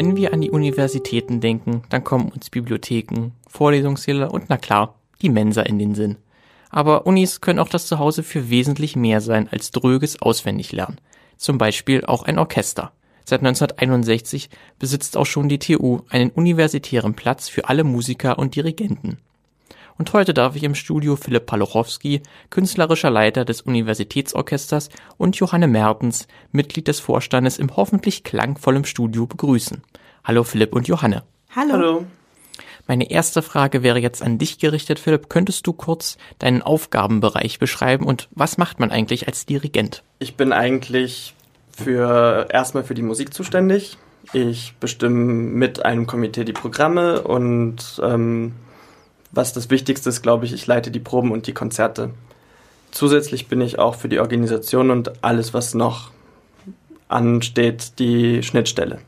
Wenn wir an die Universitäten denken, dann kommen uns Bibliotheken, Vorlesungssäle und na klar, die Mensa in den Sinn. Aber Unis können auch das Zuhause für wesentlich mehr sein als dröges Auswendiglernen. Zum Beispiel auch ein Orchester. Seit 1961 besitzt auch schon die TU einen universitären Platz für alle Musiker und Dirigenten. Und heute darf ich im Studio Philipp Palochowski, künstlerischer Leiter des Universitätsorchesters, und Johanne Mertens, Mitglied des Vorstandes im hoffentlich klangvollen Studio, begrüßen. Hallo Philipp und Johanne. Hallo. Hallo. Meine erste Frage wäre jetzt an dich gerichtet, Philipp. Könntest du kurz deinen Aufgabenbereich beschreiben und was macht man eigentlich als Dirigent? Ich bin eigentlich für erstmal für die Musik zuständig. Ich bestimme mit einem Komitee die Programme und ähm, was das Wichtigste ist, glaube ich, ich leite die Proben und die Konzerte. Zusätzlich bin ich auch für die Organisation und alles, was noch ansteht, die Schnittstelle.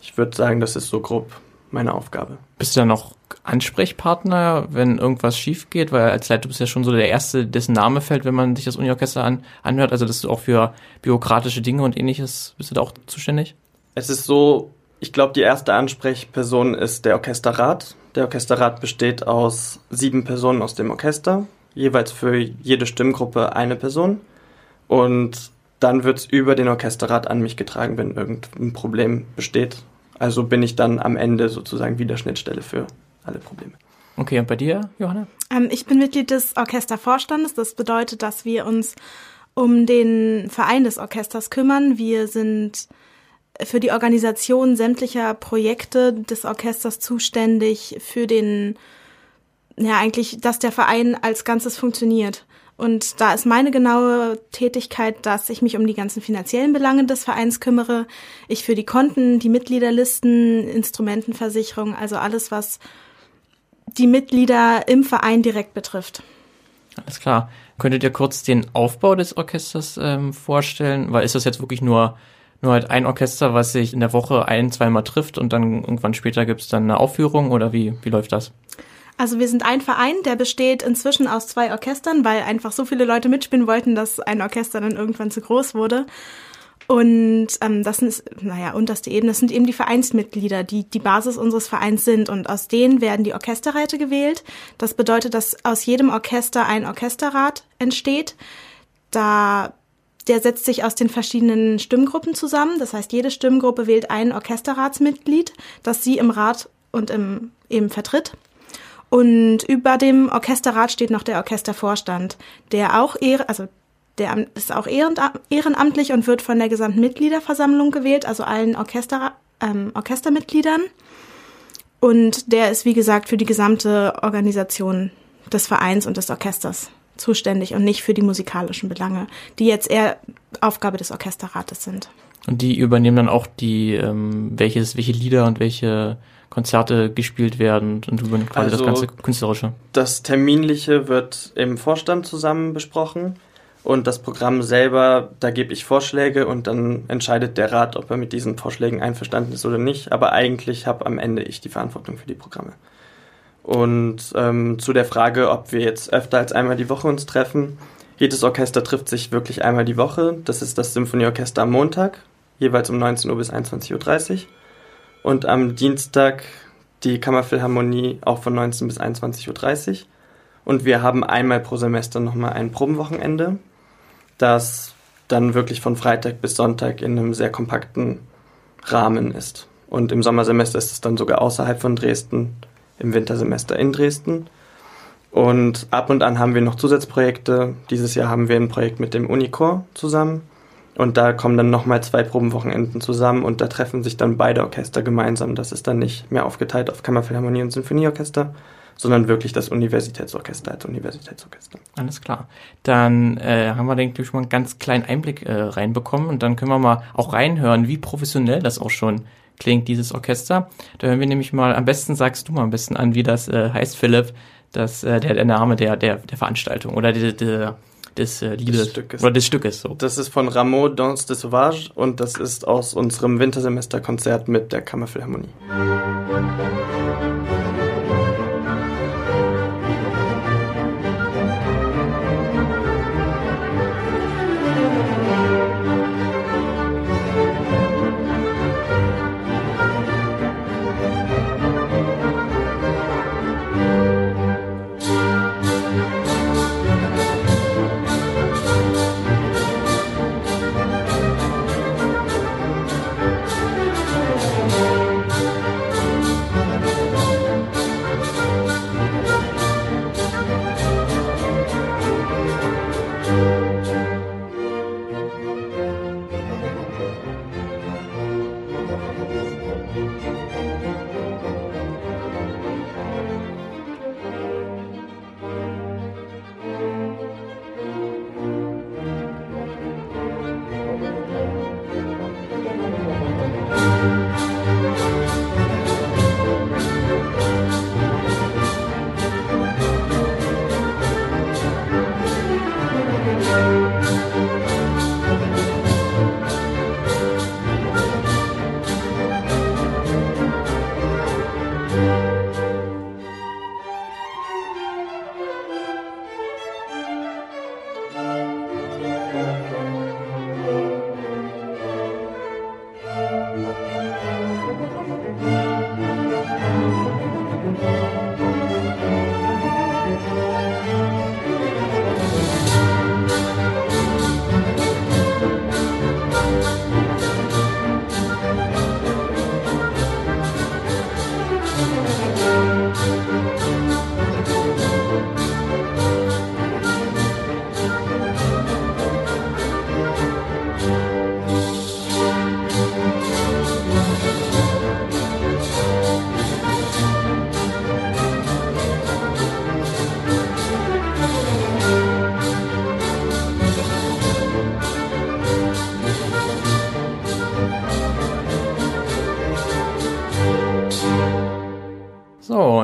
Ich würde sagen, das ist so grob meine Aufgabe. Bist du da noch Ansprechpartner, wenn irgendwas schief geht? Weil als Leiter bist du ja schon so der Erste, dessen Name fällt, wenn man sich das Uniorchester an, anhört. Also dass du auch für bürokratische Dinge und ähnliches bist du da auch zuständig? Es ist so, ich glaube, die erste Ansprechperson ist der Orchesterrat. Der Orchesterrat besteht aus sieben Personen aus dem Orchester, jeweils für jede Stimmgruppe eine Person. Und dann wird es über den Orchesterrat an mich getragen, wenn irgendein Problem besteht. Also bin ich dann am Ende sozusagen wieder Schnittstelle für alle Probleme. Okay, und bei dir, Johanna? Ähm, ich bin Mitglied des Orchestervorstandes. Das bedeutet, dass wir uns um den Verein des Orchesters kümmern. Wir sind für die Organisation sämtlicher Projekte des Orchesters zuständig, für den, ja, eigentlich, dass der Verein als Ganzes funktioniert. Und da ist meine genaue Tätigkeit, dass ich mich um die ganzen finanziellen Belange des Vereins kümmere. Ich für die Konten, die Mitgliederlisten, Instrumentenversicherung, also alles, was die Mitglieder im Verein direkt betrifft. Alles klar. Könntet ihr kurz den Aufbau des Orchesters ähm, vorstellen? Weil ist das jetzt wirklich nur nur halt ein Orchester, was sich in der Woche ein, zweimal trifft und dann irgendwann später gibt es dann eine Aufführung oder wie, wie läuft das? Also wir sind ein Verein, der besteht inzwischen aus zwei Orchestern, weil einfach so viele Leute mitspielen wollten, dass ein Orchester dann irgendwann zu groß wurde. Und ähm, das sind, naja, unterste Ebene, das sind eben die Vereinsmitglieder, die die Basis unseres Vereins sind. Und aus denen werden die Orchesterräte gewählt. Das bedeutet, dass aus jedem Orchester ein Orchesterrat entsteht. Da der setzt sich aus den verschiedenen Stimmgruppen zusammen. Das heißt, jede Stimmgruppe wählt ein Orchesterratsmitglied, das sie im Rat und im, eben vertritt. Und über dem Orchesterrat steht noch der Orchestervorstand, der auch eher, also der ist auch ehrenamtlich und wird von der gesamten Mitgliederversammlung gewählt, also allen Orchester, ähm, Orchestermitgliedern. Und der ist, wie gesagt, für die gesamte Organisation des Vereins und des Orchesters zuständig und nicht für die musikalischen Belange, die jetzt eher Aufgabe des Orchesterrates sind. Und die übernehmen dann auch die, ähm, welches, welche Lieder und welche Konzerte gespielt werden und übernehmen quasi also das ganze Künstlerische. Das Terminliche wird im Vorstand zusammen besprochen und das Programm selber, da gebe ich Vorschläge und dann entscheidet der Rat, ob er mit diesen Vorschlägen einverstanden ist oder nicht. Aber eigentlich habe am Ende ich die Verantwortung für die Programme. Und ähm, zu der Frage, ob wir jetzt öfter als einmal die Woche uns treffen. Jedes Orchester trifft sich wirklich einmal die Woche. Das ist das Symphonieorchester am Montag, jeweils um 19 Uhr bis 21.30 Uhr. Und am Dienstag die Kammerphilharmonie auch von 19 bis 21.30 Uhr. Und wir haben einmal pro Semester nochmal ein Probenwochenende, das dann wirklich von Freitag bis Sonntag in einem sehr kompakten Rahmen ist. Und im Sommersemester ist es dann sogar außerhalb von Dresden im Wintersemester in Dresden. Und ab und an haben wir noch Zusatzprojekte. Dieses Jahr haben wir ein Projekt mit dem Unicor zusammen. Und da kommen dann nochmal zwei Probenwochenenden zusammen und da treffen sich dann beide Orchester gemeinsam. Das ist dann nicht mehr aufgeteilt auf Kammerphilharmonie und Sinfonieorchester, sondern wirklich das Universitätsorchester als Universitätsorchester. Alles klar. Dann äh, haben wir, denke ich, schon mal einen ganz kleinen Einblick äh, reinbekommen und dann können wir mal auch reinhören, wie professionell das auch schon klingt, dieses Orchester. Da hören wir nämlich mal, am besten sagst du mal am besten an, wie das äh, heißt, Philipp, das, äh, der, der Name der, der, der Veranstaltung oder der, der, des äh, Liedes des Stückes. oder des Stückes. So. Das ist von Rameau Danse de Sauvage und das ist aus unserem Wintersemesterkonzert mit der Kammerphilharmonie.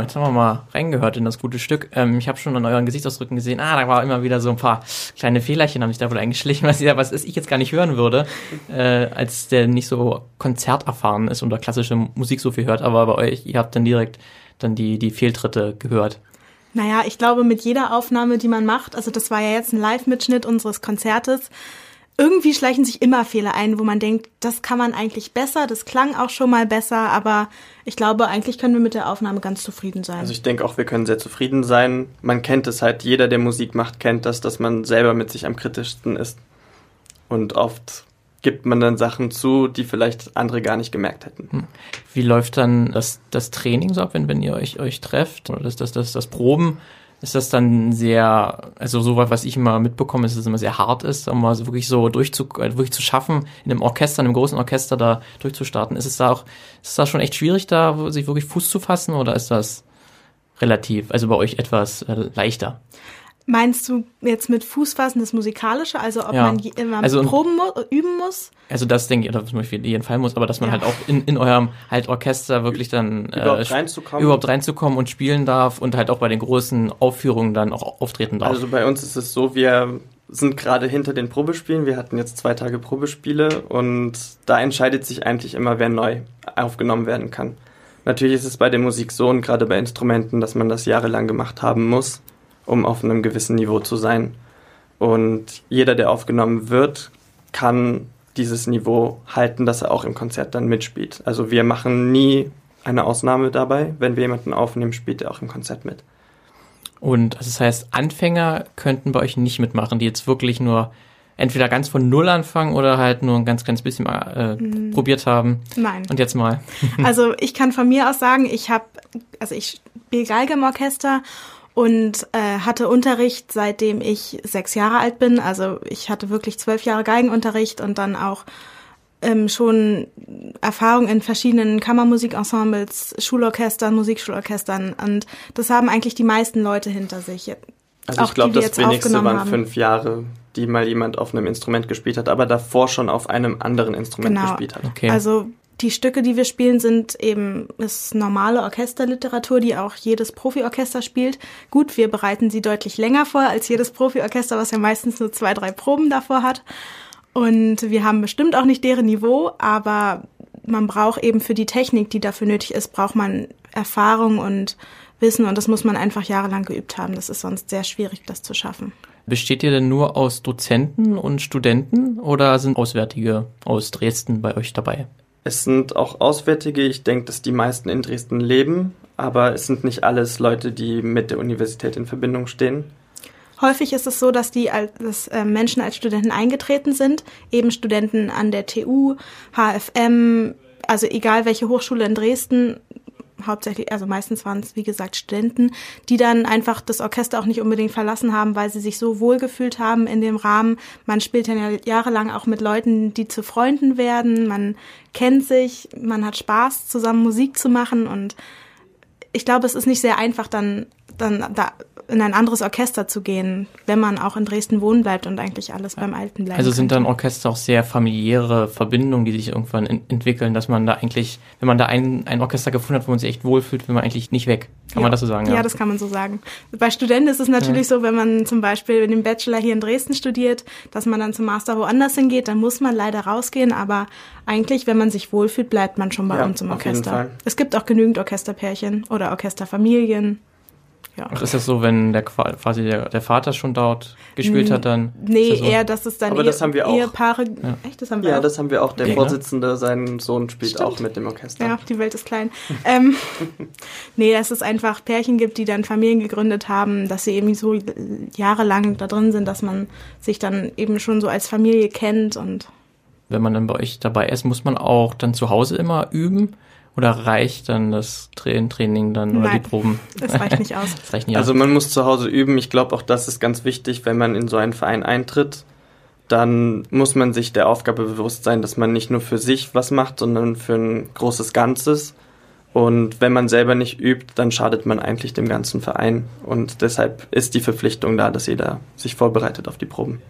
Jetzt haben wir mal reingehört in das gute Stück. Ähm, ich habe schon an euren Gesichtsausdrücken gesehen, ah, da war immer wieder so ein paar kleine Fehlerchen, haben sich da wohl eingeschlichen, was, was ich jetzt gar nicht hören würde, äh, als der nicht so konzerterfahren ist und da klassische Musik so viel hört, aber bei euch, ihr habt dann direkt dann die, die Fehltritte gehört. Naja, ich glaube, mit jeder Aufnahme, die man macht, also das war ja jetzt ein Live-Mitschnitt unseres Konzertes, irgendwie schleichen sich immer Fehler ein, wo man denkt, das kann man eigentlich besser, das klang auch schon mal besser, aber ich glaube, eigentlich können wir mit der Aufnahme ganz zufrieden sein. Also ich denke auch, wir können sehr zufrieden sein. Man kennt es halt, jeder, der Musik macht, kennt das, dass man selber mit sich am kritischsten ist. Und oft gibt man dann Sachen zu, die vielleicht andere gar nicht gemerkt hätten. Hm. Wie läuft dann das, das Training so ab, wenn, wenn ihr euch, euch trefft? Oder das, das, das, das Proben? Ist das dann sehr, also so was ich immer mitbekomme, ist, dass es immer sehr hart ist, um mal wirklich so durchzu, äh, wirklich zu schaffen, in einem Orchester, in einem großen Orchester da durchzustarten. Ist es da auch, ist es da schon echt schwierig, da sich wirklich Fuß zu fassen oder ist das relativ, also bei euch etwas äh, leichter? Meinst du jetzt mit Fußfassen das Musikalische, also ob ja. man immer also, proben mu üben muss? Also das denke ich, dass man auf jeden Fall muss, aber dass man ja. halt auch in, in eurem halt Orchester wirklich dann überhaupt, äh, reinzukommen. überhaupt reinzukommen und spielen darf und halt auch bei den großen Aufführungen dann auch auftreten darf. Also bei uns ist es so, wir sind gerade hinter den Probespielen. Wir hatten jetzt zwei Tage Probespiele und da entscheidet sich eigentlich immer, wer neu aufgenommen werden kann. Natürlich ist es bei der Musik so und gerade bei Instrumenten, dass man das jahrelang gemacht haben muss um auf einem gewissen Niveau zu sein. Und jeder, der aufgenommen wird, kann dieses Niveau halten, dass er auch im Konzert dann mitspielt. Also wir machen nie eine Ausnahme dabei. Wenn wir jemanden aufnehmen, spielt er auch im Konzert mit. Und also das heißt, Anfänger könnten bei euch nicht mitmachen, die jetzt wirklich nur entweder ganz von Null anfangen oder halt nur ein ganz, ganz bisschen mal äh, mhm. probiert haben. Nein. Und jetzt mal. also ich kann von mir aus sagen, ich habe, also ich spiele Geige im Orchester und äh, hatte Unterricht, seitdem ich sechs Jahre alt bin. Also ich hatte wirklich zwölf Jahre Geigenunterricht und dann auch ähm, schon Erfahrung in verschiedenen Kammermusikensembles, Schulorchestern, Musikschulorchestern und das haben eigentlich die meisten Leute hinter sich. Also auch ich glaube, das wenigste waren haben. fünf Jahre, die mal jemand auf einem Instrument gespielt hat, aber davor schon auf einem anderen Instrument genau. gespielt hat. Okay. Also die Stücke, die wir spielen, sind eben ist normale Orchesterliteratur, die auch jedes Profiorchester spielt. Gut, wir bereiten sie deutlich länger vor als jedes Profiorchester, was ja meistens nur zwei, drei Proben davor hat. Und wir haben bestimmt auch nicht deren Niveau, aber man braucht eben für die Technik, die dafür nötig ist, braucht man Erfahrung und Wissen und das muss man einfach jahrelang geübt haben. Das ist sonst sehr schwierig, das zu schaffen. Besteht ihr denn nur aus Dozenten und Studenten oder sind Auswärtige aus Dresden bei euch dabei? Es sind auch Auswärtige, ich denke, dass die meisten in Dresden leben, aber es sind nicht alles Leute, die mit der Universität in Verbindung stehen. Häufig ist es so, dass die als äh, Menschen als Studenten eingetreten sind, eben Studenten an der TU, HFM, also egal welche Hochschule in Dresden, hauptsächlich, also meistens waren es wie gesagt Studenten, die dann einfach das Orchester auch nicht unbedingt verlassen haben, weil sie sich so wohl gefühlt haben in dem Rahmen. Man spielt dann ja jahrelang auch mit Leuten, die zu Freunden werden. Man kennt sich, man hat Spaß, zusammen Musik zu machen und ich glaube, es ist nicht sehr einfach, dann, dann da in ein anderes Orchester zu gehen, wenn man auch in Dresden wohnen bleibt und eigentlich alles beim Alten bleibt. Also sind dann Orchester auch sehr familiäre Verbindungen, die sich irgendwann entwickeln, dass man da eigentlich, wenn man da ein, ein Orchester gefunden hat, wo man sich echt wohlfühlt, will man eigentlich nicht weg. Kann ja. man das so sagen? Ja? ja, das kann man so sagen. Bei Studenten ist es natürlich ja. so, wenn man zum Beispiel den Bachelor hier in Dresden studiert, dass man dann zum Master woanders hingeht, dann muss man leider rausgehen, aber eigentlich, wenn man sich wohlfühlt, bleibt man schon bei ja, uns im Orchester. Es gibt auch genügend Orchesterpärchen oder Orchesterfamilien. Ja. Ach, ist das so, wenn der quasi der, der Vater schon dort gespielt hat, dann? Nee, das so? eher, dass es dann Aber das haben wir auch. Ehepaare. Ja. Echt, das haben wir ja, auch. das haben wir auch. Der okay, Vorsitzende, sein Sohn spielt Stimmt. auch mit dem Orchester. Ja, die Welt ist klein. ähm, nee, dass es einfach Pärchen gibt, die dann Familien gegründet haben, dass sie eben so jahrelang da drin sind, dass man sich dann eben schon so als Familie kennt und. Wenn man dann bei euch dabei ist, muss man auch dann zu Hause immer üben oder reicht dann das Training dann oder Nein, die Proben? Das reicht nicht aus. das reicht nicht also aus. man muss zu Hause üben. Ich glaube auch, das ist ganz wichtig, wenn man in so einen Verein eintritt. Dann muss man sich der Aufgabe bewusst sein, dass man nicht nur für sich was macht, sondern für ein großes Ganzes. Und wenn man selber nicht übt, dann schadet man eigentlich dem ganzen Verein. Und deshalb ist die Verpflichtung da, dass jeder sich vorbereitet auf die Proben.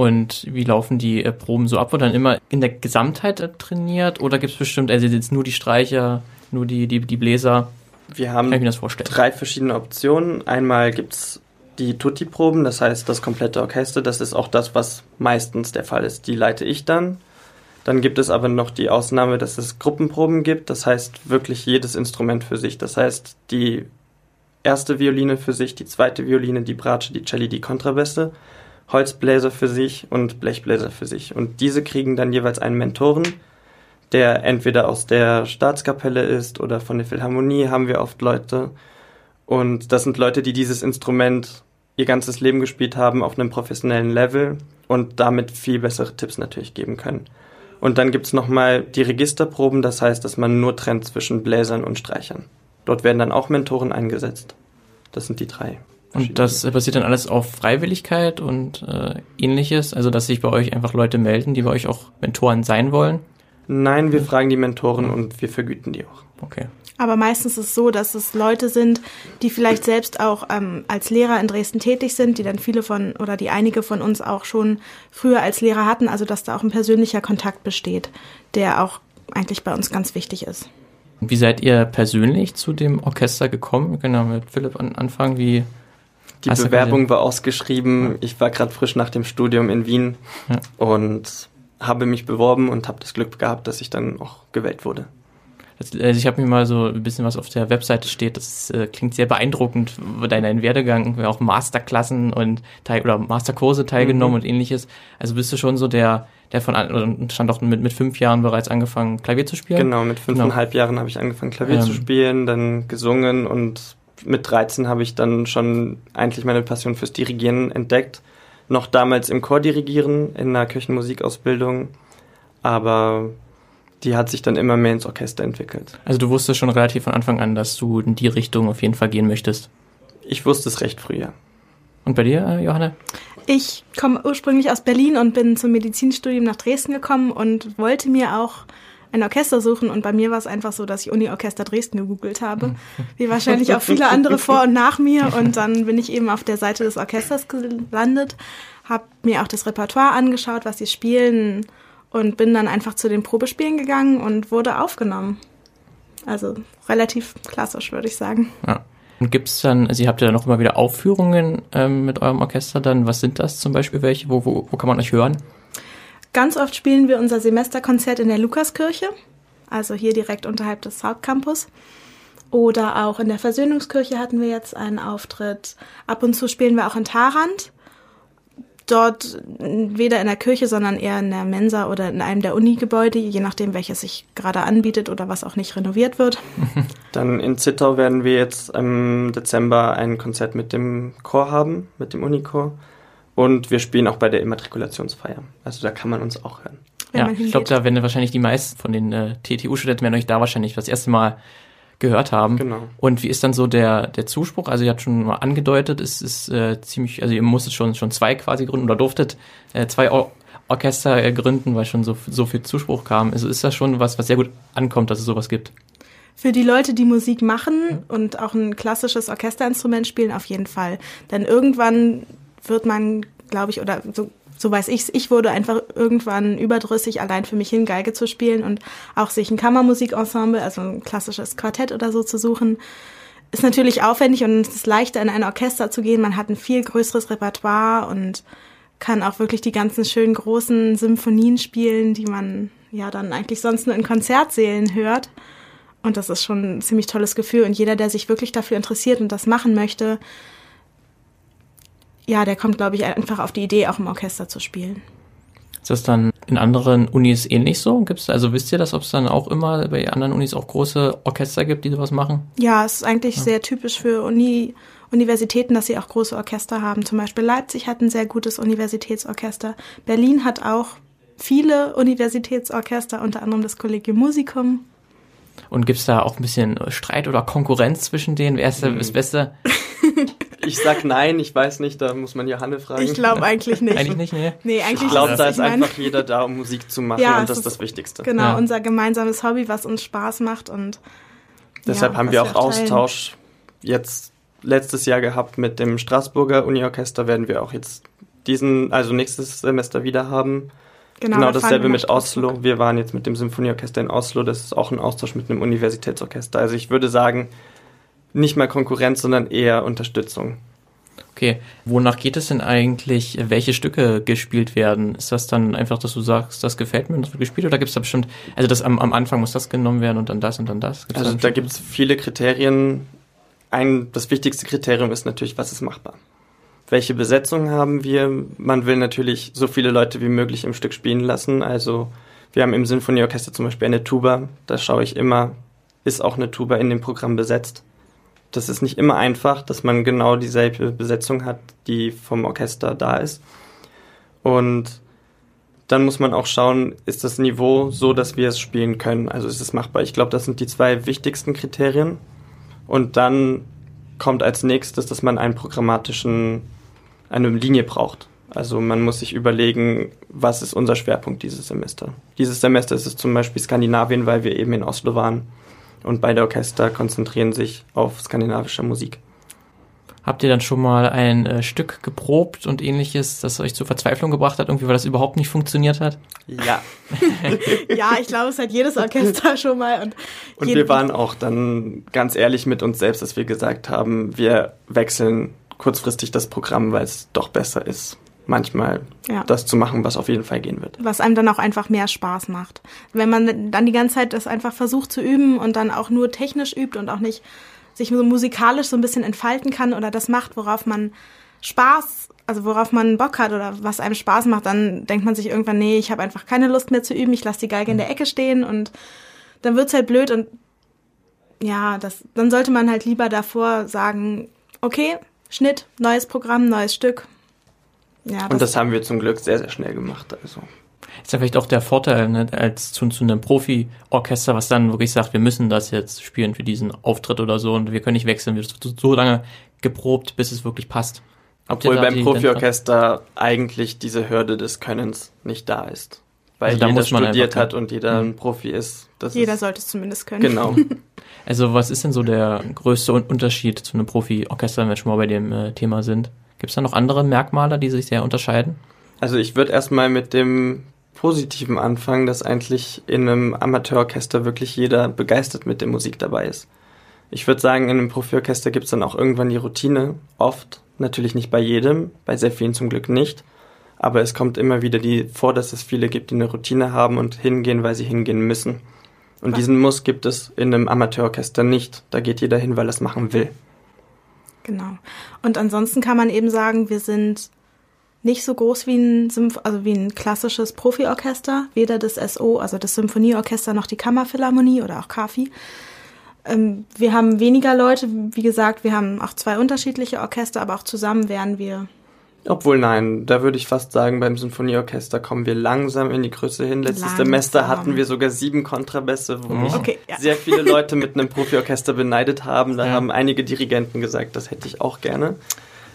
Und wie laufen die äh, Proben so ab? Wird dann immer in der Gesamtheit äh, trainiert oder gibt es bestimmt, also jetzt nur die Streicher, nur die, die, die Bläser? Wir haben drei verschiedene Optionen. Einmal gibt's die Tutti-Proben, das heißt das komplette Orchester. Das ist auch das, was meistens der Fall ist. Die leite ich dann. Dann gibt es aber noch die Ausnahme, dass es Gruppenproben gibt. Das heißt wirklich jedes Instrument für sich. Das heißt die erste Violine für sich, die zweite Violine, die Bratsche, die Celli, die Kontrabässe, Holzbläser für sich und Blechbläser für sich. Und diese kriegen dann jeweils einen Mentoren, der entweder aus der Staatskapelle ist oder von der Philharmonie haben wir oft Leute. Und das sind Leute, die dieses Instrument ihr ganzes Leben gespielt haben auf einem professionellen Level und damit viel bessere Tipps natürlich geben können. Und dann gibt's nochmal die Registerproben, das heißt, dass man nur trennt zwischen Bläsern und Streichern. Dort werden dann auch Mentoren eingesetzt. Das sind die drei. Und das basiert dann alles auf Freiwilligkeit und äh, ähnliches, also dass sich bei euch einfach Leute melden, die bei euch auch Mentoren sein wollen? Nein, wir fragen die Mentoren und wir vergüten die auch. Okay. Aber meistens ist es so, dass es Leute sind, die vielleicht selbst auch ähm, als Lehrer in Dresden tätig sind, die dann viele von oder die einige von uns auch schon früher als Lehrer hatten, also dass da auch ein persönlicher Kontakt besteht, der auch eigentlich bei uns ganz wichtig ist. Wie seid ihr persönlich zu dem Orchester gekommen? Genau, mit Philipp an Anfang, wie die Bewerbung war ausgeschrieben. Ich war gerade frisch nach dem Studium in Wien ja. und habe mich beworben und habe das Glück gehabt, dass ich dann auch gewählt wurde. Also ich habe mir mal so ein bisschen was auf der Webseite steht. Das äh, klingt sehr beeindruckend, dein Werdegang, auch Masterklassen und Teil oder Masterkurse teilgenommen mhm. und ähnliches. Also bist du schon so der, der von stand auch mit, mit fünf Jahren bereits angefangen, Klavier zu spielen? Genau, mit fünfeinhalb genau. Jahren habe ich angefangen, Klavier ähm. zu spielen, dann gesungen und mit 13 habe ich dann schon eigentlich meine Passion fürs Dirigieren entdeckt. Noch damals im Chor dirigieren in einer Kirchenmusikausbildung. Aber die hat sich dann immer mehr ins Orchester entwickelt. Also du wusstest schon relativ von Anfang an, dass du in die Richtung auf jeden Fall gehen möchtest. Ich wusste es recht früh, ja. Und bei dir, äh, Johanna? Ich komme ursprünglich aus Berlin und bin zum Medizinstudium nach Dresden gekommen und wollte mir auch ein Orchester suchen und bei mir war es einfach so, dass ich Uni-Orchester Dresden gegoogelt habe, wie wahrscheinlich auch viele andere vor und nach mir und dann bin ich eben auf der Seite des Orchesters gelandet, habe mir auch das Repertoire angeschaut, was sie spielen und bin dann einfach zu den Probespielen gegangen und wurde aufgenommen. Also relativ klassisch, würde ich sagen. Ja. Und gibt es dann, also ihr habt ja noch immer wieder Aufführungen ähm, mit eurem Orchester dann. Was sind das zum Beispiel welche? Wo, wo, wo kann man euch hören? Ganz oft spielen wir unser Semesterkonzert in der Lukaskirche, also hier direkt unterhalb des Hauptcampus. Oder auch in der Versöhnungskirche hatten wir jetzt einen Auftritt. Ab und zu spielen wir auch in Tarant dort weder in der Kirche, sondern eher in der Mensa oder in einem der Uni-Gebäude, je nachdem, welches sich gerade anbietet oder was auch nicht renoviert wird. Dann in Zittau werden wir jetzt im Dezember ein Konzert mit dem Chor haben, mit dem Unichor. Und wir spielen auch bei der Immatrikulationsfeier. Also da kann man uns auch hören. ja, ich glaube, da werden wahrscheinlich die meisten von den äh, TTU-Studenten werden euch da wahrscheinlich das erste Mal gehört haben. Genau. Und wie ist dann so der, der Zuspruch? Also ihr habt schon mal angedeutet, es ist äh, ziemlich, also ihr musstet schon, schon zwei quasi gründen oder durftet äh, zwei Or Orchester äh, gründen, weil schon so, so viel Zuspruch kam. Also ist das schon was, was sehr gut ankommt, dass es sowas gibt? Für die Leute, die Musik machen und auch ein klassisches Orchesterinstrument spielen, auf jeden Fall. Denn irgendwann wird man, glaube ich, oder so so weiß ich's. Ich wurde einfach irgendwann überdrüssig, allein für mich hin Geige zu spielen und auch sich ein Kammermusikensemble, also ein klassisches Quartett oder so zu suchen. Ist natürlich aufwendig und es ist leichter, in ein Orchester zu gehen. Man hat ein viel größeres Repertoire und kann auch wirklich die ganzen schönen großen Symphonien spielen, die man ja dann eigentlich sonst nur in Konzertsälen hört. Und das ist schon ein ziemlich tolles Gefühl. Und jeder, der sich wirklich dafür interessiert und das machen möchte, ja, der kommt, glaube ich, einfach auf die Idee, auch im Orchester zu spielen. Ist das dann in anderen Unis ähnlich so? Gibt's, also wisst ihr das, ob es dann auch immer bei anderen Unis auch große Orchester gibt, die sowas machen? Ja, es ist eigentlich ja. sehr typisch für Uni, Universitäten, dass sie auch große Orchester haben. Zum Beispiel Leipzig hat ein sehr gutes Universitätsorchester. Berlin hat auch viele Universitätsorchester, unter anderem das Collegium Musicum. Und gibt's da auch ein bisschen Streit oder Konkurrenz zwischen denen? Wer ist das Beste? Ich sag nein, ich weiß nicht, da muss man Johanne fragen. Ich glaube eigentlich nicht. eigentlich nicht, nee. Nee, eigentlich Ich glaube, da ist einfach jeder da, um Musik zu machen ja, und das ist das Wichtigste. Genau, ja. unser gemeinsames Hobby, was uns Spaß macht und Deshalb ja, haben wir auch Austausch jetzt letztes Jahr gehabt mit dem Straßburger Uniorchester, werden wir auch jetzt diesen, also nächstes Semester wieder haben. Genau, genau dasselbe mit Oslo. Wir waren jetzt mit dem Symphonieorchester in Oslo, das ist auch ein Austausch mit einem Universitätsorchester. Also ich würde sagen, nicht mal Konkurrenz, sondern eher Unterstützung. Okay, wonach geht es denn eigentlich, welche Stücke gespielt werden? Ist das dann einfach, dass du sagst, das gefällt mir und das wird gespielt oder gibt es da bestimmt, also das am, am Anfang muss das genommen werden und dann das und dann das? Gibt's also da, da gibt es viele Kriterien. Ein, das wichtigste Kriterium ist natürlich, was ist machbar. Welche Besetzung haben wir? Man will natürlich so viele Leute wie möglich im Stück spielen lassen. Also wir haben im Sinfonieorchester zum Beispiel eine Tuba. Da schaue ich immer, ist auch eine Tuba in dem Programm besetzt das ist nicht immer einfach, dass man genau dieselbe Besetzung hat, die vom Orchester da ist. Und dann muss man auch schauen, ist das Niveau so, dass wir es spielen können? Also ist es machbar? Ich glaube, das sind die zwei wichtigsten Kriterien. Und dann kommt als nächstes, dass man einen programmatischen, eine Linie braucht. Also man muss sich überlegen, was ist unser Schwerpunkt dieses Semester. Dieses Semester ist es zum Beispiel Skandinavien, weil wir eben in Oslo waren und beide Orchester konzentrieren sich auf skandinavische Musik. Habt ihr dann schon mal ein äh, Stück geprobt und ähnliches, das euch zur Verzweiflung gebracht hat, irgendwie, weil das überhaupt nicht funktioniert hat? Ja. ja, ich glaube, es hat jedes Orchester schon mal. Und, und wir waren auch dann ganz ehrlich mit uns selbst, dass wir gesagt haben, wir wechseln kurzfristig das Programm, weil es doch besser ist manchmal ja. das zu machen, was auf jeden Fall gehen wird. Was einem dann auch einfach mehr Spaß macht. Wenn man dann die ganze Zeit das einfach versucht zu üben und dann auch nur technisch übt und auch nicht sich so musikalisch so ein bisschen entfalten kann oder das macht, worauf man Spaß, also worauf man Bock hat oder was einem Spaß macht, dann denkt man sich irgendwann, nee, ich habe einfach keine Lust mehr zu üben, ich lasse die Geige in der Ecke stehen und dann wird's halt blöd und ja, das, dann sollte man halt lieber davor sagen, okay, Schnitt, neues Programm, neues Stück, ja, und das haben wir zum Glück sehr, sehr schnell gemacht. Also. Ist ja vielleicht auch der Vorteil, ne, als zu, zu einem Profi-Orchester, was dann wirklich sagt, wir müssen das jetzt spielen für diesen Auftritt oder so und wir können nicht wechseln, wir haben so lange geprobt, bis es wirklich passt. Obwohl beim Profi-Orchester eigentlich diese Hürde des Könnens nicht da ist. Weil also jeder studiert hat und jeder ein Profi ist. Das jeder ist sollte es zumindest können. Genau. also was ist denn so der größte Unterschied zu einem Profi-Orchester, wenn wir schon mal bei dem äh, Thema sind? Gibt es da noch andere Merkmale, die sich sehr unterscheiden? Also ich würde erstmal mit dem Positiven anfangen, dass eigentlich in einem Amateurorchester wirklich jeder begeistert mit der Musik dabei ist. Ich würde sagen, in einem Profiorchester gibt es dann auch irgendwann die Routine. Oft, natürlich nicht bei jedem, bei sehr vielen zum Glück nicht. Aber es kommt immer wieder die vor, dass es viele gibt, die eine Routine haben und hingehen, weil sie hingehen müssen. Und diesen Muss gibt es in einem Amateurorchester nicht. Da geht jeder hin, weil er es machen will. Genau. Und ansonsten kann man eben sagen, wir sind nicht so groß wie ein, Symph also wie ein klassisches Profiorchester, weder das SO, also das Symphonieorchester noch die Kammerphilharmonie oder auch KAFI. Ähm, wir haben weniger Leute, wie gesagt, wir haben auch zwei unterschiedliche Orchester, aber auch zusammen wären wir obwohl nein, da würde ich fast sagen, beim Symphonieorchester kommen wir langsam in die Größe hin. Letztes langsam. Semester hatten wir sogar sieben Kontrabässe, wo mich okay, ja. sehr viele Leute mit einem Profiorchester beneidet haben. Da ja. haben einige Dirigenten gesagt, das hätte ich auch gerne.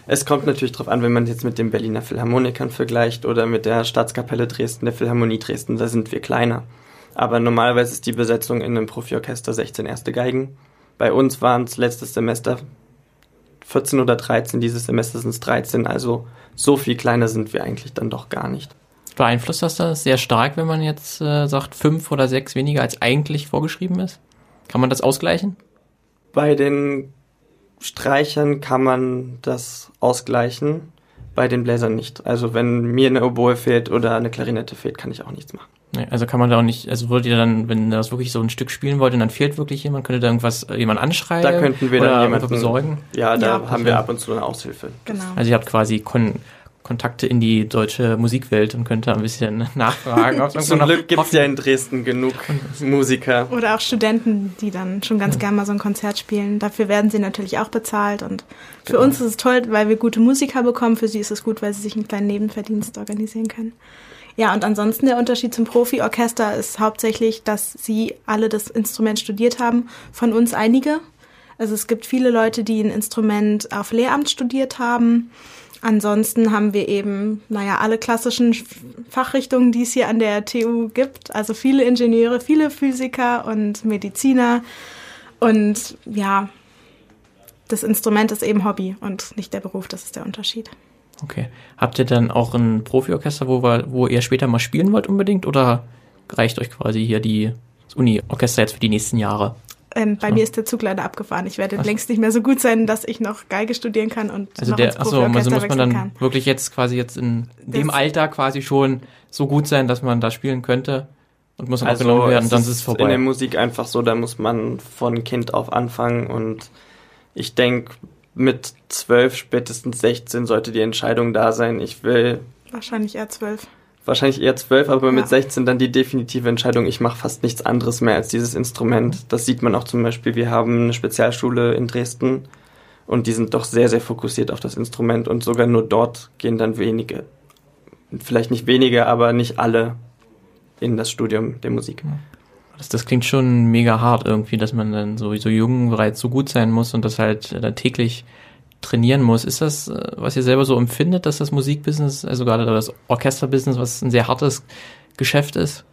Es kommt natürlich darauf an, wenn man jetzt mit den Berliner Philharmonikern vergleicht oder mit der Staatskapelle Dresden, der Philharmonie Dresden, da sind wir kleiner. Aber normalerweise ist die Besetzung in einem Profiorchester 16 erste Geigen. Bei uns waren es letztes Semester 14 oder 13, dieses Semester sind es 13, also so viel kleiner sind wir eigentlich dann doch gar nicht. Beeinflusst das das sehr stark, wenn man jetzt äh, sagt, fünf oder sechs weniger als eigentlich vorgeschrieben ist? Kann man das ausgleichen? Bei den Streichern kann man das ausgleichen, bei den Bläsern nicht. Also wenn mir eine Oboe fehlt oder eine Klarinette fehlt, kann ich auch nichts machen. Also kann man da auch nicht, also würdet ihr dann, wenn ihr das wirklich so ein Stück spielen wollt und dann fehlt wirklich jemand, könntet ihr da irgendwas, äh, jemand anschreiben? Da könnten wir dann jemanden besorgen. Ja, da ja, haben wir ab und zu eine Aushilfe. Genau. Also ihr habt quasi Kon Kontakte in die deutsche Musikwelt und könnt da ein bisschen nachfragen. Zum Glück gibt es ja in Dresden genug Musiker. Oder auch Studenten, die dann schon ganz ja. gerne mal so ein Konzert spielen. Dafür werden sie natürlich auch bezahlt und für genau. uns ist es toll, weil wir gute Musiker bekommen. Für sie ist es gut, weil sie sich einen kleinen Nebenverdienst organisieren können. Ja, und ansonsten der Unterschied zum Profi-Orchester ist hauptsächlich, dass sie alle das Instrument studiert haben. Von uns einige. Also es gibt viele Leute, die ein Instrument auf Lehramt studiert haben. Ansonsten haben wir eben, naja, alle klassischen Fachrichtungen, die es hier an der TU gibt. Also viele Ingenieure, viele Physiker und Mediziner. Und ja, das Instrument ist eben Hobby und nicht der Beruf, das ist der Unterschied. Okay. Habt ihr dann auch ein Profiorchester, wo, wo ihr später mal spielen wollt unbedingt oder reicht euch quasi hier die, das Uni-Orchester jetzt für die nächsten Jahre? Ähm, bei So. mir ist der Zug leider abgefahren. Ich werde Ach. längst nicht mehr so gut sein, dass ich noch Geige studieren kann und Also noch ins der, achso, also muss man dann kann. wirklich jetzt quasi jetzt in dem Das- Alter quasi schon so gut sein, dass man da spielen könnte und muss dann Also aufgenommen werden dann ist es in der vorbei. Musik einfach so, da muss man von Kind auf anfangen und ich denke, mit 12, spätestens 16 sollte die Entscheidung da sein. Ich will Wahrscheinlich eher zwölf. wahrscheinlich eher 12, aber Ja. mit 16 dann die definitive Entscheidung, ich mache fast nichts anderes mehr als dieses Instrument. Das sieht man auch zum Beispiel, wir haben eine Spezialschule in Dresden und die sind doch sehr, sehr fokussiert auf das Instrument und sogar nur dort gehen dann wenige, vielleicht nicht wenige, aber nicht alle in das Studium der Musik. Das, das klingt schon mega hart irgendwie, dass man dann so, so jung bereits so gut sein muss und das halt äh, dann täglich trainieren muss. Ist das, äh, was ihr selber so empfindet, dass das Musikbusiness, also gerade das Orchesterbusiness, was ein sehr hartes Geschäft ist?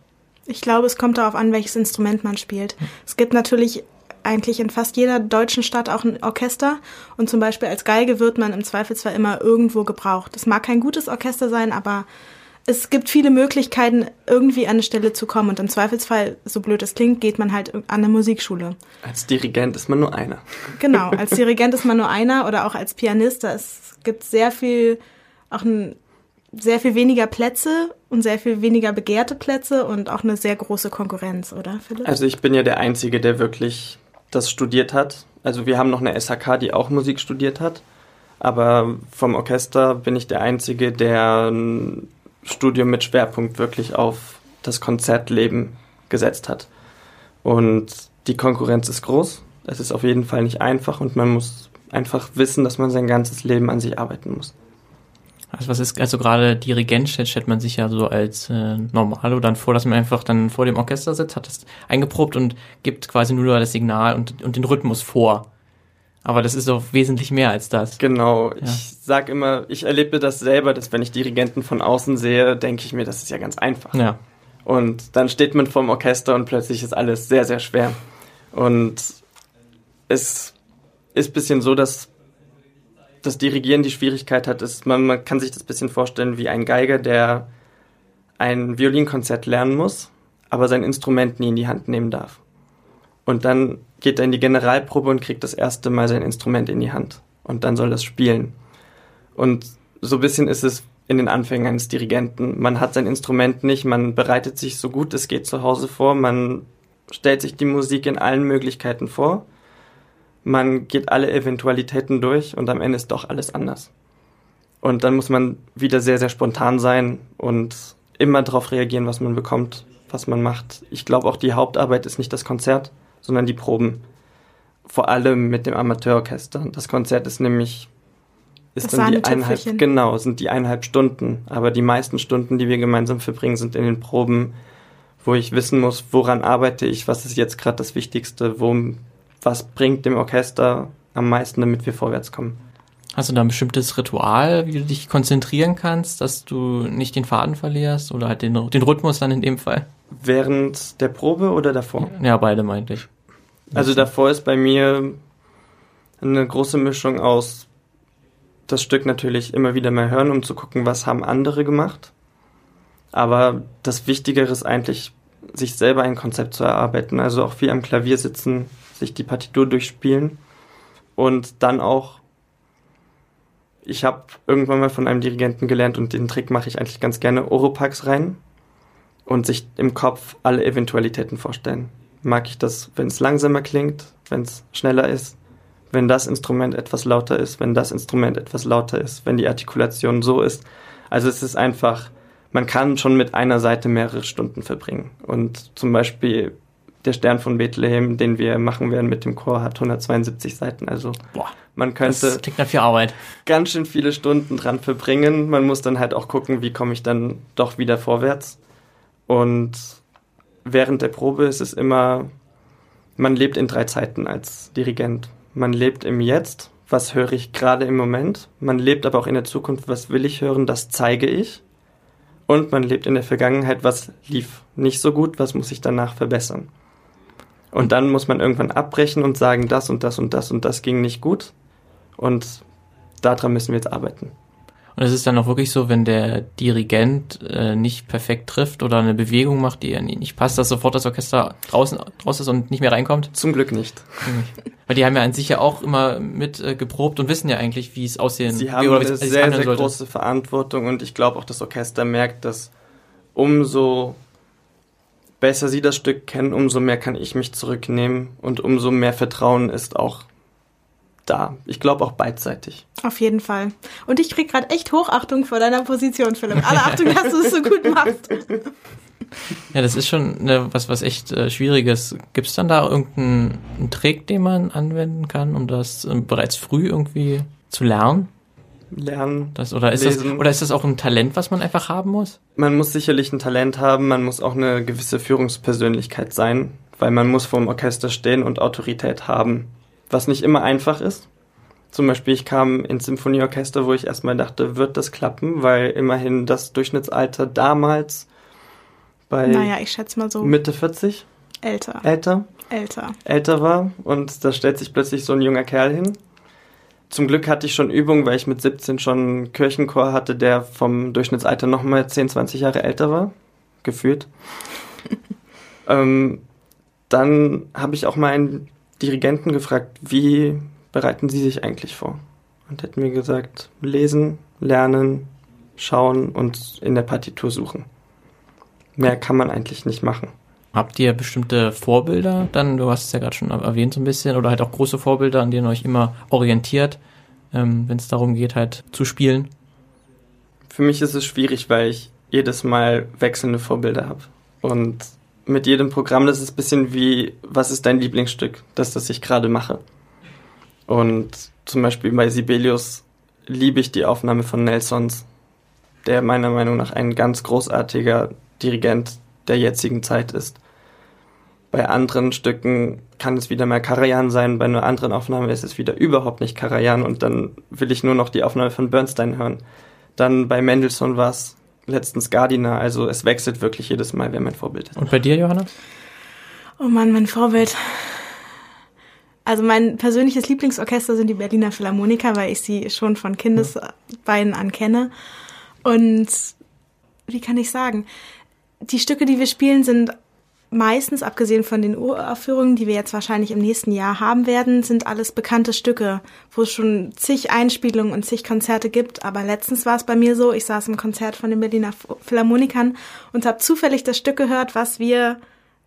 Ich glaube, es kommt darauf an, welches Instrument man spielt. Es gibt natürlich eigentlich in fast jeder deutschen Stadt auch ein Orchester und zum Beispiel als Geige wird man im Zweifelsfall immer irgendwo gebraucht. Es mag kein gutes Orchester sein, aber es gibt viele Möglichkeiten, irgendwie an eine Stelle zu kommen und im Zweifelsfall, so blöd es klingt, geht man halt an eine Musikschule. Als Dirigent ist man nur einer. Genau, als Dirigent ist man nur einer oder auch als Pianist. Es gibt sehr viel, auch ein, sehr viel weniger Plätze und sehr viel weniger begehrte Plätze und auch eine sehr große Konkurrenz, oder Philipp? Also ich bin ja der Einzige, der wirklich das studiert hat. Also wir haben noch eine SHK, die auch Musik studiert hat. Aber vom Orchester bin ich der Einzige, der Studium mit Schwerpunkt wirklich auf das Konzertleben gesetzt hat. Und die Konkurrenz ist groß. Es ist auf jeden Fall nicht einfach und man muss einfach wissen, dass man sein ganzes Leben an sich arbeiten muss. Also was ist, also gerade Dirigent stellt, man sich ja so als äh, Normalo dann vor, dass man einfach dann vor dem Orchester sitzt, hat das eingeprobt und gibt quasi nur das Signal und, und den Rhythmus vor. Aber das ist doch wesentlich mehr als das. Genau, Ja. ich sag immer, ich erlebe das selber, dass wenn ich Dirigenten von außen sehe, denke ich mir, das ist ja ganz einfach. Ja. Und dann steht man vorm Orchester und plötzlich ist alles sehr, sehr schwer. Und es ist ein bisschen so, dass das Dirigieren die Schwierigkeit hat, ist, man, man kann sich das ein bisschen vorstellen wie ein Geiger, der ein Violinkonzert lernen muss, aber sein Instrument nie in die Hand nehmen darf. Und dann geht er in die Generalprobe und kriegt das erste Mal sein Instrument in die Hand. Und dann soll das spielen. Und so ein bisschen ist es in den Anfängen eines Dirigenten. Man hat sein Instrument nicht, man bereitet sich so gut es geht zu Hause vor, man stellt sich die Musik in allen Möglichkeiten vor, man geht alle Eventualitäten durch und am Ende ist doch alles anders. Und dann muss man wieder sehr, sehr spontan sein und immer darauf reagieren, was man bekommt, was man macht. Ich glaube auch die Hauptarbeit ist nicht das Konzert, sondern die Proben. Vor allem mit dem Amateurorchester. Das Konzert ist nämlich ist Das dann die eineinhalb, genau, sind die eineinhalb Stunden. Aber die meisten Stunden, die wir gemeinsam verbringen, sind in den Proben, wo ich wissen muss, woran arbeite ich, was ist jetzt gerade das Wichtigste, wo, was bringt dem Orchester am meisten, damit wir vorwärts kommen. Hast du da ein bestimmtes Ritual, wie du dich konzentrieren kannst, dass du nicht den Faden verlierst oder halt den, den Rhythmus dann in dem Fall? Während der Probe oder davor? Ja, beide meinte ich. Also davor ist bei mir eine große Mischung aus das Stück natürlich immer wieder mal hören, um zu gucken, was haben andere gemacht. Aber das Wichtigere ist eigentlich, sich selber ein Konzept zu erarbeiten. Also auch viel am Klavier sitzen, sich die Partitur durchspielen und dann auch. Ich habe irgendwann mal von einem Dirigenten gelernt und den Trick mache ich eigentlich ganz gerne, Oropax rein und sich im Kopf alle Eventualitäten vorstellen mag ich das, wenn es langsamer klingt, wenn es schneller ist, wenn das Instrument etwas lauter ist, wenn das Instrument etwas lauter ist, wenn die Artikulation so ist. Also es ist einfach, man kann schon mit einer Seite mehrere Stunden verbringen. Und zum Beispiel der Stern von Bethlehem, den wir machen werden mit dem Chor, hat 172 Seiten. Also Boah, man könnte das klingt nach viel Arbeit. ganz schön viele Stunden dran verbringen. Man muss dann halt auch gucken, wie komme ich dann doch wieder vorwärts. Und während der Probe ist es immer, man lebt in drei Zeiten als Dirigent. Man lebt im Jetzt, was höre ich gerade im Moment. Man lebt aber auch in der Zukunft, was will ich hören, das zeige ich. Und man lebt in der Vergangenheit, was lief nicht so gut, was muss ich danach verbessern. Und dann muss man irgendwann abbrechen und sagen, das und das und das und das ging nicht gut. Und daran müssen wir jetzt arbeiten. Und es ist dann auch wirklich so, wenn der Dirigent äh, nicht perfekt trifft oder eine Bewegung macht, die nicht passt, dass sofort das Orchester draußen raus ist und nicht mehr reinkommt? Zum Glück nicht. Weil die haben ja an sich ja auch immer mit äh, geprobt und wissen ja eigentlich, wie es aussehen Sie haben wie, eine sehr, sehr sollte. große Verantwortung und ich glaube auch, das Orchester merkt, dass umso besser sie das Stück kennen, umso mehr kann ich mich zurücknehmen und umso mehr Vertrauen ist auch da. Ich glaube auch beidseitig. Auf jeden Fall. Und ich krieg gerade echt Hochachtung vor deiner Position, Philipp. Alle Achtung, dass du es so gut machst. Ja, das ist schon ne, was, was echt äh, Schwieriges. Gibt es dann da irgendeinen Trick, den man anwenden kann, um das äh, bereits früh irgendwie zu lernen? Lernen. Das, oder, ist lesen. das, oder ist das auch ein Talent, was man einfach haben muss? Man muss sicherlich ein Talent haben, man muss auch eine gewisse Führungspersönlichkeit sein, weil man muss vor dem Orchester stehen und Autorität haben was nicht immer einfach ist. Zum Beispiel, ich kam ins Symphonieorchester, wo ich erstmal dachte, wird das klappen, weil immerhin das Durchschnittsalter damals bei naja, ich schätze mal so Mitte 40 älter. Älter? Älter. Älter war und da stellt sich plötzlich so ein junger Kerl hin. Zum Glück hatte ich schon Übung, weil ich mit 17 schon einen Kirchenchor hatte, der vom Durchschnittsalter nochmal 10, 20 Jahre älter war. Gefühlt. ähm, dann habe ich auch mal einen Dirigenten gefragt, wie bereiten Sie sich eigentlich vor? Und hat mir gesagt, lesen, lernen, schauen und in der Partitur suchen. Mehr kann man eigentlich nicht machen. Habt ihr bestimmte Vorbilder dann, du hast es ja gerade schon erwähnt so ein bisschen, oder halt auch große Vorbilder, an denen ihr euch immer orientiert, ähm, wenn es darum geht, halt zu spielen? Für mich ist es schwierig, weil ich jedes Mal wechselnde Vorbilder habe. Und mit jedem Programm, das ist ein bisschen wie, was ist dein Lieblingsstück, das, das ich gerade mache. Und zum Beispiel bei Sibelius liebe ich die Aufnahme von Nelsons, der meiner Meinung nach ein ganz großartiger Dirigent der jetzigen Zeit ist. Bei anderen Stücken kann es wieder mal Karajan sein, bei einer anderen Aufnahme ist es wieder überhaupt nicht Karajan und dann will ich nur noch die Aufnahme von Bernstein hören. Dann bei Mendelssohn war es letztens Gardiner. Also es wechselt wirklich jedes Mal, wer mein Vorbild ist. Und bei dir, Johanna? Oh Mann, mein Vorbild. Also mein persönliches Lieblingsorchester sind die Berliner Philharmoniker, weil ich sie schon von Kindesbeinen an kenne. Und wie kann ich sagen? Die Stücke, die wir spielen, sind meistens, abgesehen von den Uraufführungen, die wir jetzt wahrscheinlich im nächsten Jahr haben werden, sind alles bekannte Stücke, wo es schon zig Einspielungen und zig Konzerte gibt. Aber letztens war es bei mir so, ich saß im Konzert von den Berliner Philharmonikern und habe zufällig das Stück gehört, was wir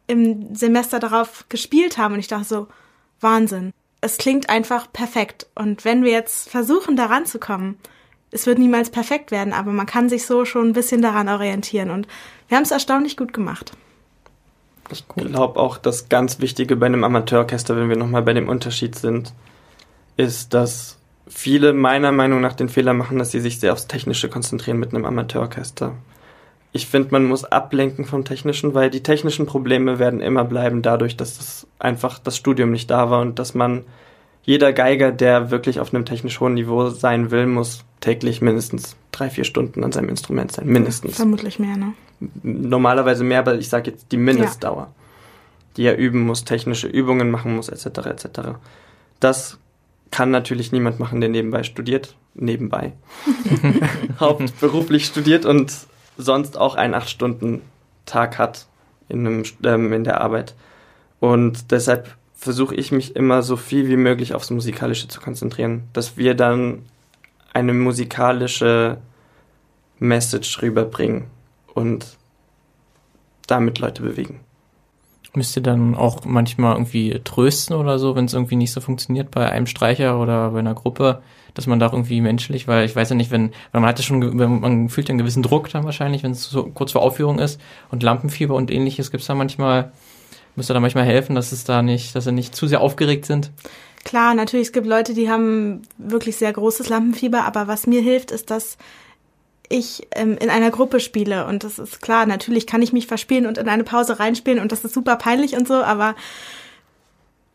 im Semester darauf gespielt haben. Und ich dachte so, Wahnsinn. Es klingt einfach perfekt. Und wenn wir jetzt versuchen, daran zu kommen, es wird niemals perfekt werden, aber man kann sich so schon ein bisschen daran orientieren. Und wir haben es erstaunlich gut gemacht. Ich glaube auch, das ganz Wichtige bei einem Amateurorchester, wenn wir nochmal bei dem Unterschied sind, ist, dass viele meiner Meinung nach den Fehler machen, dass sie sich sehr aufs Technische konzentrieren mit einem Amateurorchester. Ich finde, man muss ablenken vom Technischen, weil die technischen Probleme werden immer bleiben dadurch, dass das einfach das Studium nicht da war und dass man jeder Geiger, der wirklich auf einem technisch hohen Niveau sein will, muss täglich mindestens drei, vier Stunden an seinem Instrument sein. Mindestens. Vermutlich mehr, ne? Normalerweise mehr, aber ich sage jetzt die Mindestdauer, ja. die er üben muss, technische Übungen machen muss, etc. etc. Das kann natürlich niemand machen, der nebenbei studiert. Nebenbei. Hauptberuflich studiert und sonst auch einen acht Stunden Tag hat in, einem, ähm, in der Arbeit. Und deshalb versuche ich mich immer so viel wie möglich aufs Musikalische zu konzentrieren, dass wir dann eine musikalische Message rüberbringen und damit Leute bewegen. Müsst ihr dann auch manchmal irgendwie trösten oder so, wenn es irgendwie nicht so funktioniert bei einem Streicher oder bei einer Gruppe, dass man da irgendwie menschlich, weil ich weiß ja nicht, wenn, weil man hat ja schon, man fühlt ja einen gewissen Druck dann wahrscheinlich, wenn es so kurz vor Aufführung ist und Lampenfieber und ähnliches, gibt es da manchmal, müsst ihr da manchmal helfen, dass es da nicht, dass sie nicht zu sehr aufgeregt sind? Klar, natürlich, es gibt Leute, die haben wirklich sehr großes Lampenfieber, aber was mir hilft, ist, dass ich ähm, in einer Gruppe spiele. Und das ist klar, natürlich kann ich mich verspielen und in eine Pause reinspielen und das ist super peinlich und so, aber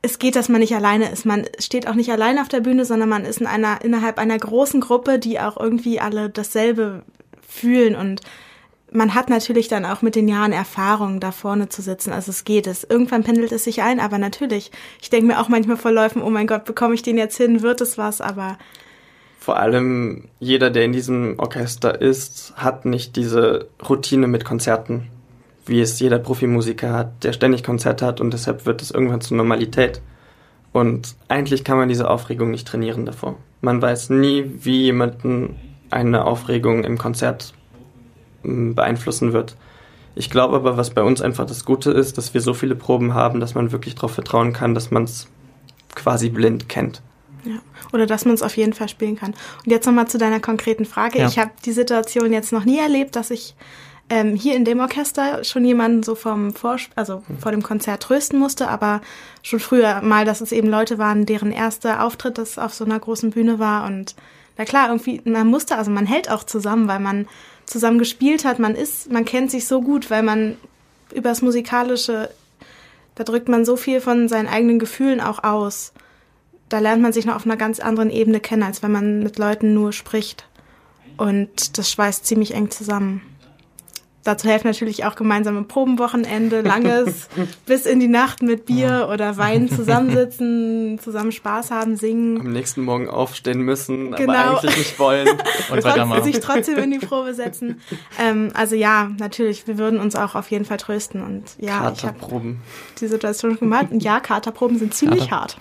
es geht, dass man nicht alleine ist. Man steht auch nicht alleine auf der Bühne, sondern man ist in einer, innerhalb einer großen Gruppe, die auch irgendwie alle dasselbe fühlen und man hat natürlich dann auch mit den Jahren Erfahrung, da vorne zu sitzen. Also es geht es. Irgendwann pendelt es sich ein, aber natürlich. Ich denke mir auch manchmal vor Läufen, oh mein Gott, bekomme ich den jetzt hin? Wird es was? Aber vor allem jeder, der in diesem Orchester ist, hat nicht diese Routine mit Konzerten, wie es jeder Profimusiker hat, der ständig Konzerte hat und deshalb wird es irgendwann zur Normalität. Und eigentlich kann man diese Aufregung nicht trainieren davor. Man weiß nie, wie jemanden eine Aufregung im Konzert hm, beeinflussen wird. Ich glaube aber, was bei uns einfach das Gute ist, dass wir so viele Proben haben, dass man wirklich darauf vertrauen kann, dass man es quasi blind kennt. Ja. Oder dass man es auf jeden Fall spielen kann. Und jetzt nochmal zu deiner konkreten Frage. Ja. Ich habe die Situation jetzt noch nie erlebt, dass ich ähm, hier in dem Orchester schon jemanden so vom vor, also vor dem Konzert trösten musste, aber schon früher mal, dass es eben Leute waren, deren erster Auftritt das auf so einer großen Bühne war und na klar, irgendwie, man musste, also man hält auch zusammen, weil man zusammen gespielt hat, man ist, man kennt sich so gut, weil man übers Musikalische, da drückt man so viel von seinen eigenen Gefühlen auch aus. Da lernt man sich noch auf einer ganz anderen Ebene kennen, als wenn man mit Leuten nur spricht. Und das schweißt ziemlich eng zusammen. Dazu helfen natürlich auch gemeinsame Probenwochenende, langes bis in die Nacht mit Bier oder Wein zusammensitzen, zusammen Spaß haben, singen. Am nächsten Morgen aufstehen müssen, genau. aber eigentlich nicht wollen. Und Trotz, sich trotzdem in die Probe setzen. Ähm, also ja, natürlich, wir würden uns auch auf jeden Fall trösten. Und ja, ich habe die Situation schon gemacht. Und ja, Katerproben sind ziemlich Kater. hart.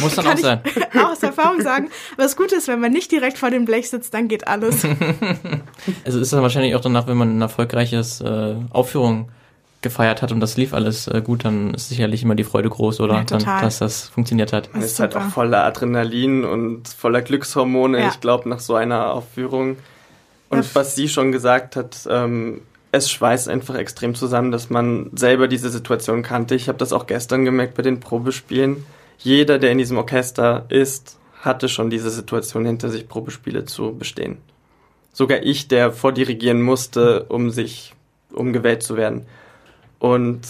Muss dann auch sein. auch aus Erfahrung sagen. Aber das Gute ist, wenn man nicht direkt vor dem Blech sitzt, dann geht alles. also ist dann wahrscheinlich auch danach, wenn man ein erfolgreiches äh, Aufführung gefeiert hat und das lief alles äh, gut, dann ist sicherlich immer die Freude groß, oder? Ja, dann, dass das funktioniert hat. Man ist, ist halt auch voller Adrenalin und voller Glückshormone, ja. ich glaube, nach so einer Aufführung. Und ja. was sie schon gesagt hat, ähm, es schweißt einfach extrem zusammen, dass man selber diese Situation kannte. Ich habe das auch gestern gemerkt bei den Probespielen jeder, der in diesem Orchester ist, hatte schon diese Situation hinter sich, Probespiele zu bestehen. Sogar ich, der vordirigieren musste, um sich, um gewählt zu werden. Und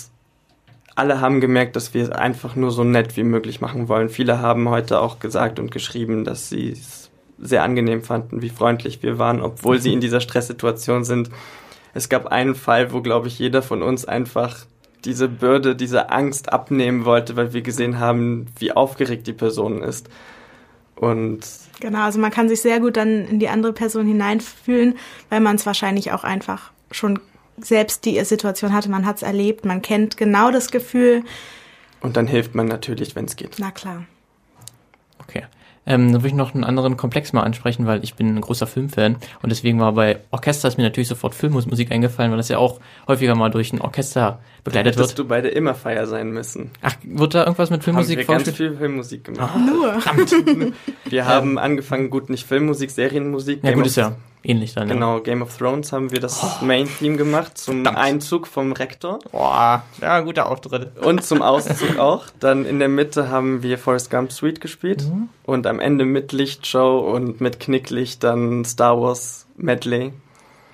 alle haben gemerkt, dass wir es einfach nur so nett wie möglich machen wollen. Viele haben heute auch gesagt und geschrieben, dass sie es sehr angenehm fanden, wie freundlich wir waren, obwohl sie in dieser Stresssituation sind. Es gab einen Fall, wo, glaube ich, jeder von uns einfach diese Bürde, diese Angst abnehmen wollte, weil wir gesehen haben, wie aufgeregt die Person ist. Und genau, also man kann sich sehr gut dann in die andere Person hineinfühlen, weil man es wahrscheinlich auch einfach schon selbst die Situation hatte, man hat es erlebt, man kennt genau das Gefühl. Und dann hilft man natürlich, wenn es geht. Na klar. Okay. Ähm, dann würde ich noch einen anderen Komplex mal ansprechen, weil ich bin ein großer Filmfan und deswegen war bei Orchester ist mir natürlich sofort Filmmusik eingefallen, weil das ja auch häufiger mal durch ein Orchester begleitet Hättest wird. du beide immer Feier sein müssen. Ach, wird da irgendwas mit Filmmusik haben wir ganz viel Filmmusik gemacht. Oh, Nur. wir haben angefangen, gut, nicht Filmmusik, Serienmusik. Ja, Game gut, ist ja ähnlich dann. Genau, ja. Game of Thrones haben wir das oh. Main-Theme gemacht zum Verdammt. Einzug vom Rektor. Boah, ja, guter Auftritt. Und zum Auszug auch. Dann in der Mitte haben wir Forrest Gump Suite gespielt. Mhm. Und am Ende mit Lichtshow und mit Knicklicht dann Star Wars Medley.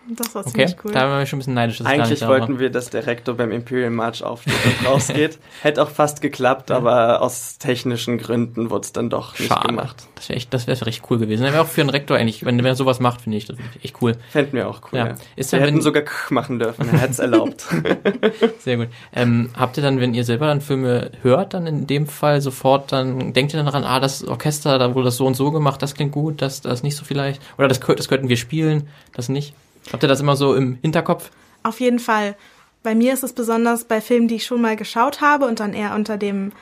Das war ziemlich okay. cool. Da waren wir schon ein bisschen neidisch. Eigentlich wollten wir, dass der Rektor beim Imperial March aufsteht und rausgeht. Hätte auch fast geklappt, aber aus technischen Gründen wurde es dann doch nicht Schade. gemacht. Das wäre echt, das wäre richtig cool gewesen. Das wäre auch für einen Rektor eigentlich, wenn, er sowas macht, finde ich das echt cool. Fänden wir auch cool. Ja. ja. Ist wir hätten sogar machen dürfen, er hätte es erlaubt. Sehr gut. Ähm, habt ihr dann, wenn ihr selber dann Filme hört, dann in dem Fall sofort dann, denkt ihr dann daran, ah, das Orchester, da wurde das so und so gemacht, das klingt gut, das, das nicht so vielleicht, oder das, das könnten wir spielen, das nicht? Habt ihr das immer so im Hinterkopf? Auf jeden Fall. Bei mir ist es besonders bei Filmen, die ich schon mal geschaut habe und dann eher unter dem,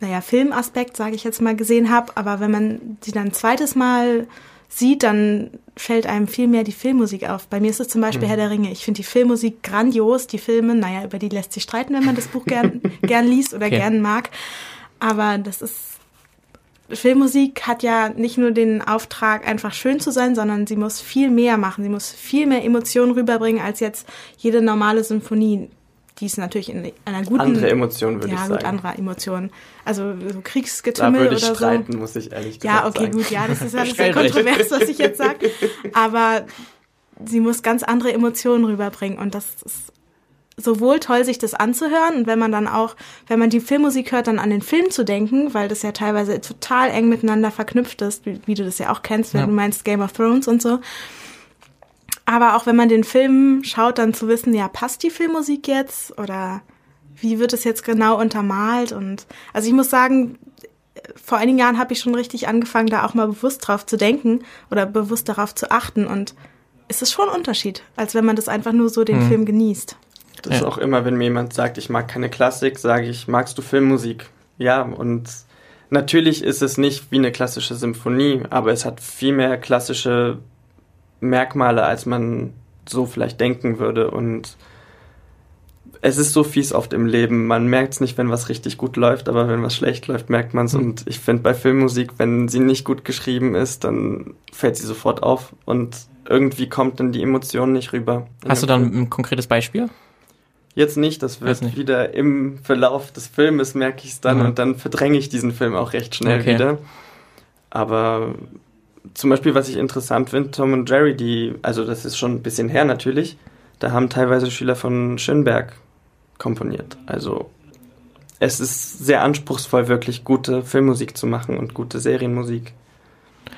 naja, Filmaspekt, sage ich jetzt mal, gesehen habe. Aber wenn man sie dann ein zweites Mal sieht, dann fällt einem viel mehr die Filmmusik auf. Bei mir ist es zum Beispiel mhm. Herr der Ringe. Ich finde die Filmmusik grandios. Die Filme, naja, über die lässt sich streiten, wenn man das Buch gern, gern liest oder okay. gern mag. Aber das ist Filmmusik hat ja nicht nur den Auftrag, einfach schön zu sein, sondern sie muss viel mehr machen. Sie muss viel mehr Emotionen rüberbringen als jetzt jede normale Symphonie. Die ist natürlich in einer guten. Andere Emotionen würde ja, ich sagen. Ja, gut, andere Emotionen. Also so Kriegsgetümmel da würde ich oder streiten, so. muss ich ehrlich gesagt Ja, okay, sagen. gut, ja, das ist alles sehr kontrovers, was ich jetzt sage. Aber sie muss ganz andere Emotionen rüberbringen und das ist sowohl toll, sich das anzuhören und wenn man dann auch, wenn man die Filmmusik hört, dann an den Film zu denken, weil das ja teilweise total eng miteinander verknüpft ist, wie, wie du das ja auch kennst, wenn ja. du meinst Game of Thrones und so. Aber auch wenn man den Film schaut, dann zu wissen, ja, passt die Filmmusik jetzt oder wie wird es jetzt genau untermalt und also ich muss sagen, vor einigen Jahren habe ich schon richtig angefangen, da auch mal bewusst drauf zu denken oder bewusst darauf zu achten. Und es ist schon ein Unterschied, als wenn man das einfach nur so den Mhm. Film genießt. Das ist auch immer, wenn mir jemand sagt, ich mag keine Klassik, sage ich, magst du Filmmusik? Ja, und natürlich ist es nicht wie eine klassische Symphonie, aber es hat viel mehr klassische Merkmale, als man so vielleicht denken würde. Und es ist so fies oft im Leben. Man merkt es nicht, wenn was richtig gut läuft, aber wenn was schlecht läuft, merkt man es. Mhm. Und ich finde bei Filmmusik, wenn sie nicht gut geschrieben ist, dann fällt sie sofort auf und irgendwie kommt dann die Emotion nicht rüber. Hast du dann Film. ein konkretes Beispiel? Jetzt nicht, das wird nicht. wieder im Verlauf des Filmes merke ich es dann Mhm. und dann verdränge ich diesen Film auch recht schnell Okay. wieder. Aber zum Beispiel, was ich interessant finde, Tom und Jerry, die, also das ist schon ein bisschen her natürlich, da haben teilweise Schüler von Schönberg komponiert. Also es ist sehr anspruchsvoll, wirklich gute Filmmusik zu machen und gute Serienmusik.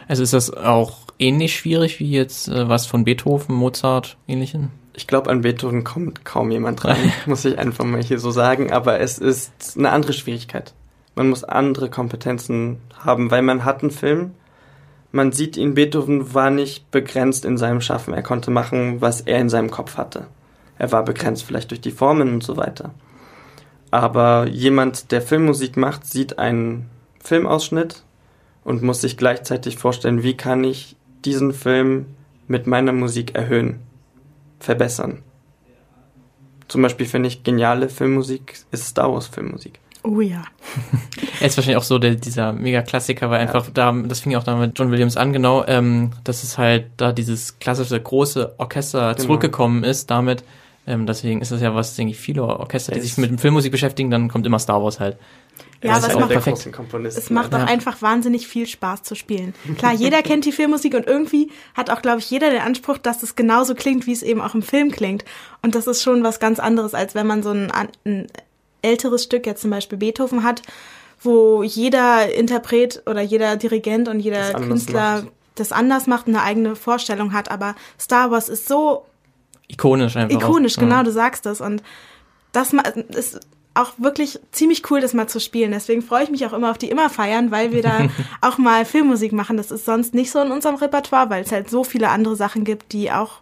Also ist das auch ähnlich schwierig wie jetzt äh, was von Beethoven, Mozart, ähnlichen? Ich glaube, an Beethoven kommt kaum jemand ran, muss ich einfach mal hier so sagen. Aber es ist eine andere Schwierigkeit. Man muss andere Kompetenzen haben, weil man hat einen Film. Man sieht ihn, Beethoven war nicht begrenzt in seinem Schaffen. Er konnte machen, was er in seinem Kopf hatte. Er war begrenzt vielleicht durch die Formen und so weiter. Aber jemand, der Filmmusik macht, sieht einen Filmausschnitt und muss sich gleichzeitig vorstellen, wie kann ich diesen Film mit meiner Musik erhöhen verbessern. Zum Beispiel finde ich geniale Filmmusik ist Star Wars Filmmusik. Oh ja. Er ist wahrscheinlich auch so der, dieser Mega-Klassiker, weil einfach da, das fing ja auch da mit John Williams an, genau, ähm, dass es halt da dieses klassische große Orchester Genau. zurückgekommen ist damit. Ähm, deswegen ist das ja was, denke ich, viele Orchester, die Es- sich mit dem Filmmusik beschäftigen, dann kommt immer Star Wars halt. Ja, Er aber ist es auch macht, es macht Ja. auch einfach wahnsinnig viel Spaß zu spielen. Klar, jeder kennt die Filmmusik und irgendwie hat auch, glaube ich, jeder den Anspruch, dass es genauso klingt, wie es eben auch im Film klingt. Und das ist schon was ganz anderes, als wenn man so ein, ein älteres Stück, jetzt zum Beispiel Beethoven hat, wo jeder Interpret oder jeder Dirigent und jeder Das Künstler macht. das anders macht und eine eigene Vorstellung hat. Aber Star Wars ist so Ikonisch einfach. Ikonisch, auch. genau, Ja. du sagst es. Und das ist auch wirklich ziemlich cool, das mal zu spielen. Deswegen freue ich mich auch immer auf die Immerfeiern, weil wir da auch mal Filmmusik machen. Das ist sonst nicht so in unserem Repertoire, weil es halt so viele andere Sachen gibt, die auch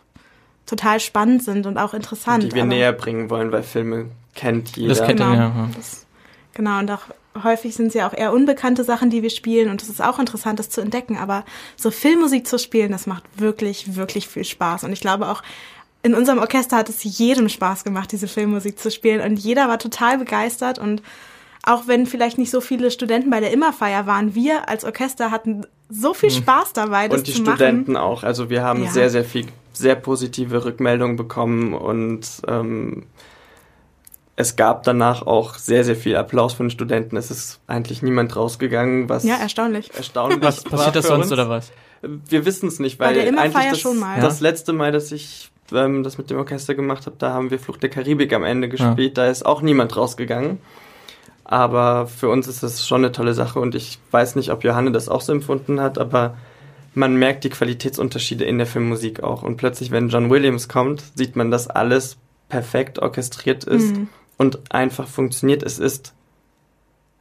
total spannend sind und auch interessant. die wir Aber näher bringen wollen, weil Filme kennt jeder. Das kennt Genau. er, ja. ja. Das, genau, und auch häufig sind es ja auch eher unbekannte Sachen, die wir spielen und es ist auch interessant, das zu entdecken. Aber so Filmmusik zu spielen, das macht wirklich, wirklich viel Spaß. Und ich glaube auch, in unserem Orchester hat es jedem Spaß gemacht, diese Filmmusik zu spielen. Und jeder war total begeistert. Und auch wenn vielleicht nicht so viele Studenten bei der Immerfeier waren, wir als Orchester hatten so viel Spaß dabei, das und die zu Studenten auch. Also wir haben Ja. sehr, sehr viel, sehr positive Rückmeldungen bekommen und ähm, es gab danach auch sehr, sehr viel Applaus von den Studenten. Es ist eigentlich niemand rausgegangen, was machen. Ja, erstaunlich. erstaunlich Was passiert das sonst uns. oder was? Wir wissen es nicht, Bei weil der Immerfeier eigentlich das, schon mal. das letzte Mal, dass ich ähm, das mit dem Orchester gemacht habe, da haben wir Flucht der Karibik am Ende gespielt. Da ist auch niemand rausgegangen. Aber für uns ist das schon eine tolle Sache und ich weiß nicht, ob Johanne das auch so empfunden hat, aber man merkt die Qualitätsunterschiede in der Filmmusik auch. Und plötzlich, wenn John Williams kommt, sieht man, dass alles perfekt orchestriert ist Mhm. und einfach funktioniert. Es ist,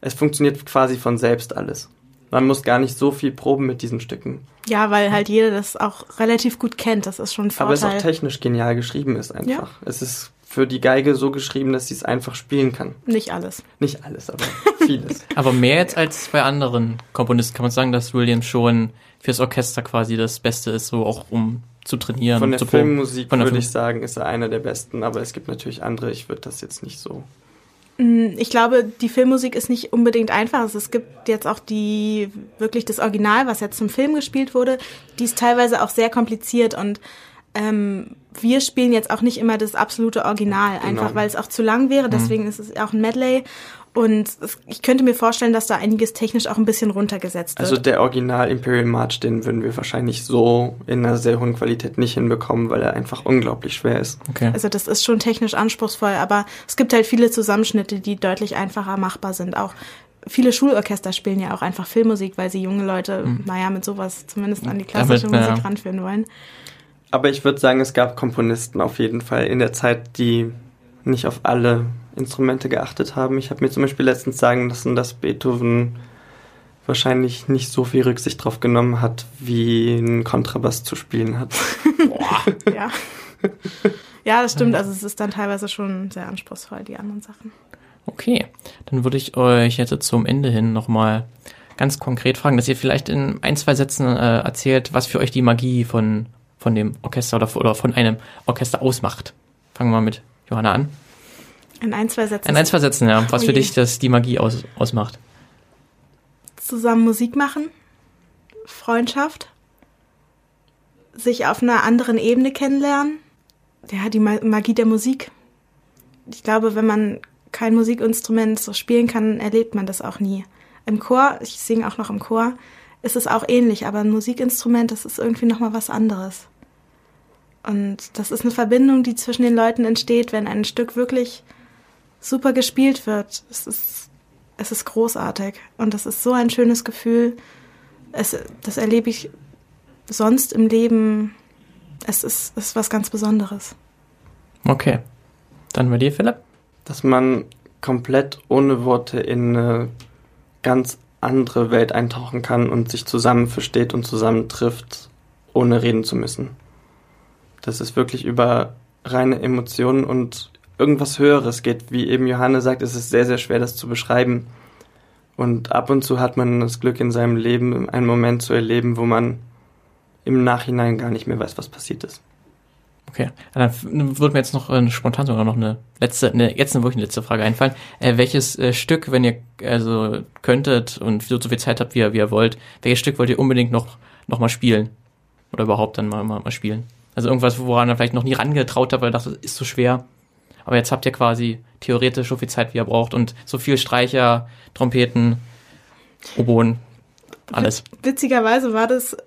es funktioniert quasi von selbst alles. Man muss gar nicht so viel proben mit diesen Stücken. Ja, weil halt jeder das auch relativ gut kennt. Das ist schon ein Aber es Vorteil. auch technisch genial geschrieben ist einfach. Ja. Es ist für die Geige so geschrieben, dass sie es einfach spielen kann. Nicht alles. Nicht alles, aber vieles. Aber mehr jetzt als bei anderen Komponisten kann man sagen, dass Williams schon fürs Orchester quasi das Beste ist, so auch um zu trainieren. Von der. Filmmusik Von der würde Film- ich sagen, ist er einer der besten, aber es gibt natürlich andere, ich würde das jetzt nicht so. Mm, Ich glaube, die Filmmusik ist nicht unbedingt einfach. Also es gibt jetzt auch die wirklich das Original, was jetzt zum Film gespielt wurde. Die ist teilweise auch sehr kompliziert und ähm, wir spielen jetzt auch nicht immer das absolute Original, einfach Genau. weil es auch zu lang wäre. Deswegen ist es auch ein Medley. Und ich könnte mir vorstellen, dass da einiges technisch auch ein bisschen runtergesetzt wird. Also der Original Imperial March, den würden wir wahrscheinlich so in einer sehr hohen Qualität nicht hinbekommen, weil er einfach unglaublich schwer ist. Okay. Also das ist schon technisch anspruchsvoll, aber es gibt halt viele Zusammenschnitte, die deutlich einfacher machbar sind. Auch viele Schulorchester spielen ja auch einfach Filmmusik, weil sie junge Leute, naja, mit sowas zumindest an die klassische Damit, ja. Musik ranführen wollen. Aber ich würde sagen, es gab Komponisten auf jeden Fall in der Zeit, die nicht auf alle Instrumente geachtet haben. Ich habe mir zum Beispiel letztens sagen lassen, dass Beethoven wahrscheinlich nicht so viel Rücksicht drauf genommen hat, wie ein Kontrabass zu spielen hat. Boah. ja. Ja, das stimmt. Also es ist dann teilweise schon sehr anspruchsvoll, die anderen Sachen. Okay, dann würde ich euch jetzt zum Ende hin nochmal ganz konkret fragen, dass ihr vielleicht in ein, zwei Sätzen äh, erzählt, was für euch die Magie von, von dem Orchester oder, oder von einem Orchester ausmacht. Fangen wir mal mit Johanna an. In ein, zwei Sätzen. In ein, zwei Sätzen, ja. Was oh für dich das die Magie aus, ausmacht. Zusammen Musik machen, Freundschaft, sich auf einer anderen Ebene kennenlernen. Ja, die Magie der Musik. Ich glaube, wenn man kein Musikinstrument so spielen kann, erlebt man das auch nie. Im Chor, ich singe auch noch im Chor, ist es auch ähnlich, aber ein Musikinstrument, das ist irgendwie nochmal was anderes. Und das ist eine Verbindung, die zwischen den Leuten entsteht, wenn ein Stück wirklich super gespielt wird. Es ist, es ist großartig. Und das ist so ein schönes Gefühl. Es, das erlebe ich sonst im Leben. Es ist, es ist was ganz Besonderes. Okay. Dann bei dir, Philipp? Dass man komplett ohne Worte in eine ganz andere Welt eintauchen kann und sich zusammen versteht und zusammentrifft, ohne reden zu müssen. Das ist wirklich über reine Emotionen und irgendwas Höheres geht. Wie eben Johanne sagt, ist es sehr, sehr schwer, das zu beschreiben. Und ab und zu hat man das Glück in seinem Leben, einen Moment zu erleben, wo man im Nachhinein gar nicht mehr weiß, was passiert ist. Okay, dann würde mir jetzt noch äh, spontan sogar noch eine letzte, eine, jetzt eine wirklich letzte Frage einfallen. Äh, welches äh, Stück, wenn ihr also könntet und so, so viel Zeit habt, wie ihr, wie ihr wollt, welches Stück wollt ihr unbedingt noch, noch mal spielen? Oder überhaupt dann mal, mal, mal spielen? Also irgendwas, woran ihr vielleicht noch nie rangetraut habt, weil ihr dachte, ist so schwer. Aber jetzt habt ihr quasi theoretisch so viel Zeit, wie ihr braucht und so viel Streicher, Trompeten, Oboen, alles. Witzigerweise war das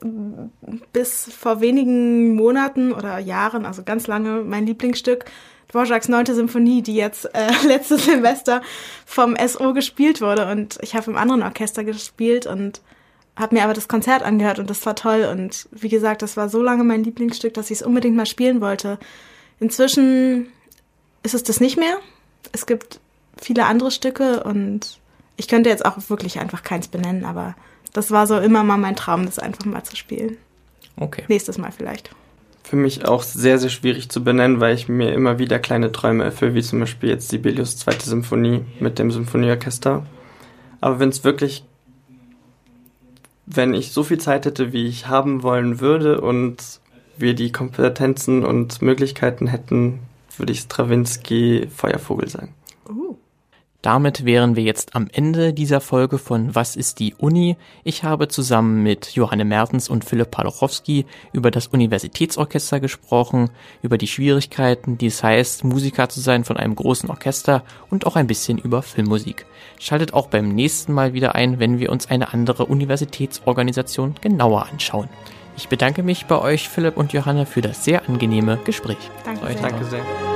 bis vor wenigen Monaten oder Jahren, also ganz lange, mein Lieblingsstück. Dvorak's Neunte Symphonie, die jetzt äh, letztes Silvester vom SO gespielt wurde. Und ich habe im anderen Orchester gespielt und habe mir aber das Konzert angehört und das war toll. Und wie gesagt, das war so lange mein Lieblingsstück, dass ich es unbedingt mal spielen wollte. Inzwischen ist es das nicht mehr. Es gibt viele andere Stücke und ich könnte jetzt auch wirklich einfach keins benennen, aber das war so immer mal mein Traum, das einfach mal zu spielen. Okay. Nächstes Mal vielleicht. Für mich auch sehr, sehr schwierig zu benennen, weil ich mir immer wieder kleine Träume erfülle, wie zum Beispiel jetzt Sibelius zweite Symphonie mit dem Symphonieorchester. Aber wenn es wirklich, wenn ich so viel Zeit hätte, wie ich haben wollen würde und wir die Kompetenzen und Möglichkeiten hätten, würde ich Stravinsky Feuervogel sagen. Uh. Damit wären wir jetzt am Ende dieser Folge von Was ist die Uni? Ich habe zusammen mit Johanne Mertens und Philipp Palochowski über das Universitätsorchester gesprochen, über die Schwierigkeiten, die es heißt, Musiker zu sein von einem großen Orchester und auch ein bisschen über Filmmusik. Schaltet auch beim nächsten Mal wieder ein, wenn wir uns eine andere Universitätsorganisation genauer anschauen. Ich bedanke mich bei euch, Philipp und Johanne, für das sehr angenehme Gespräch. Danke sehr. Danke sehr.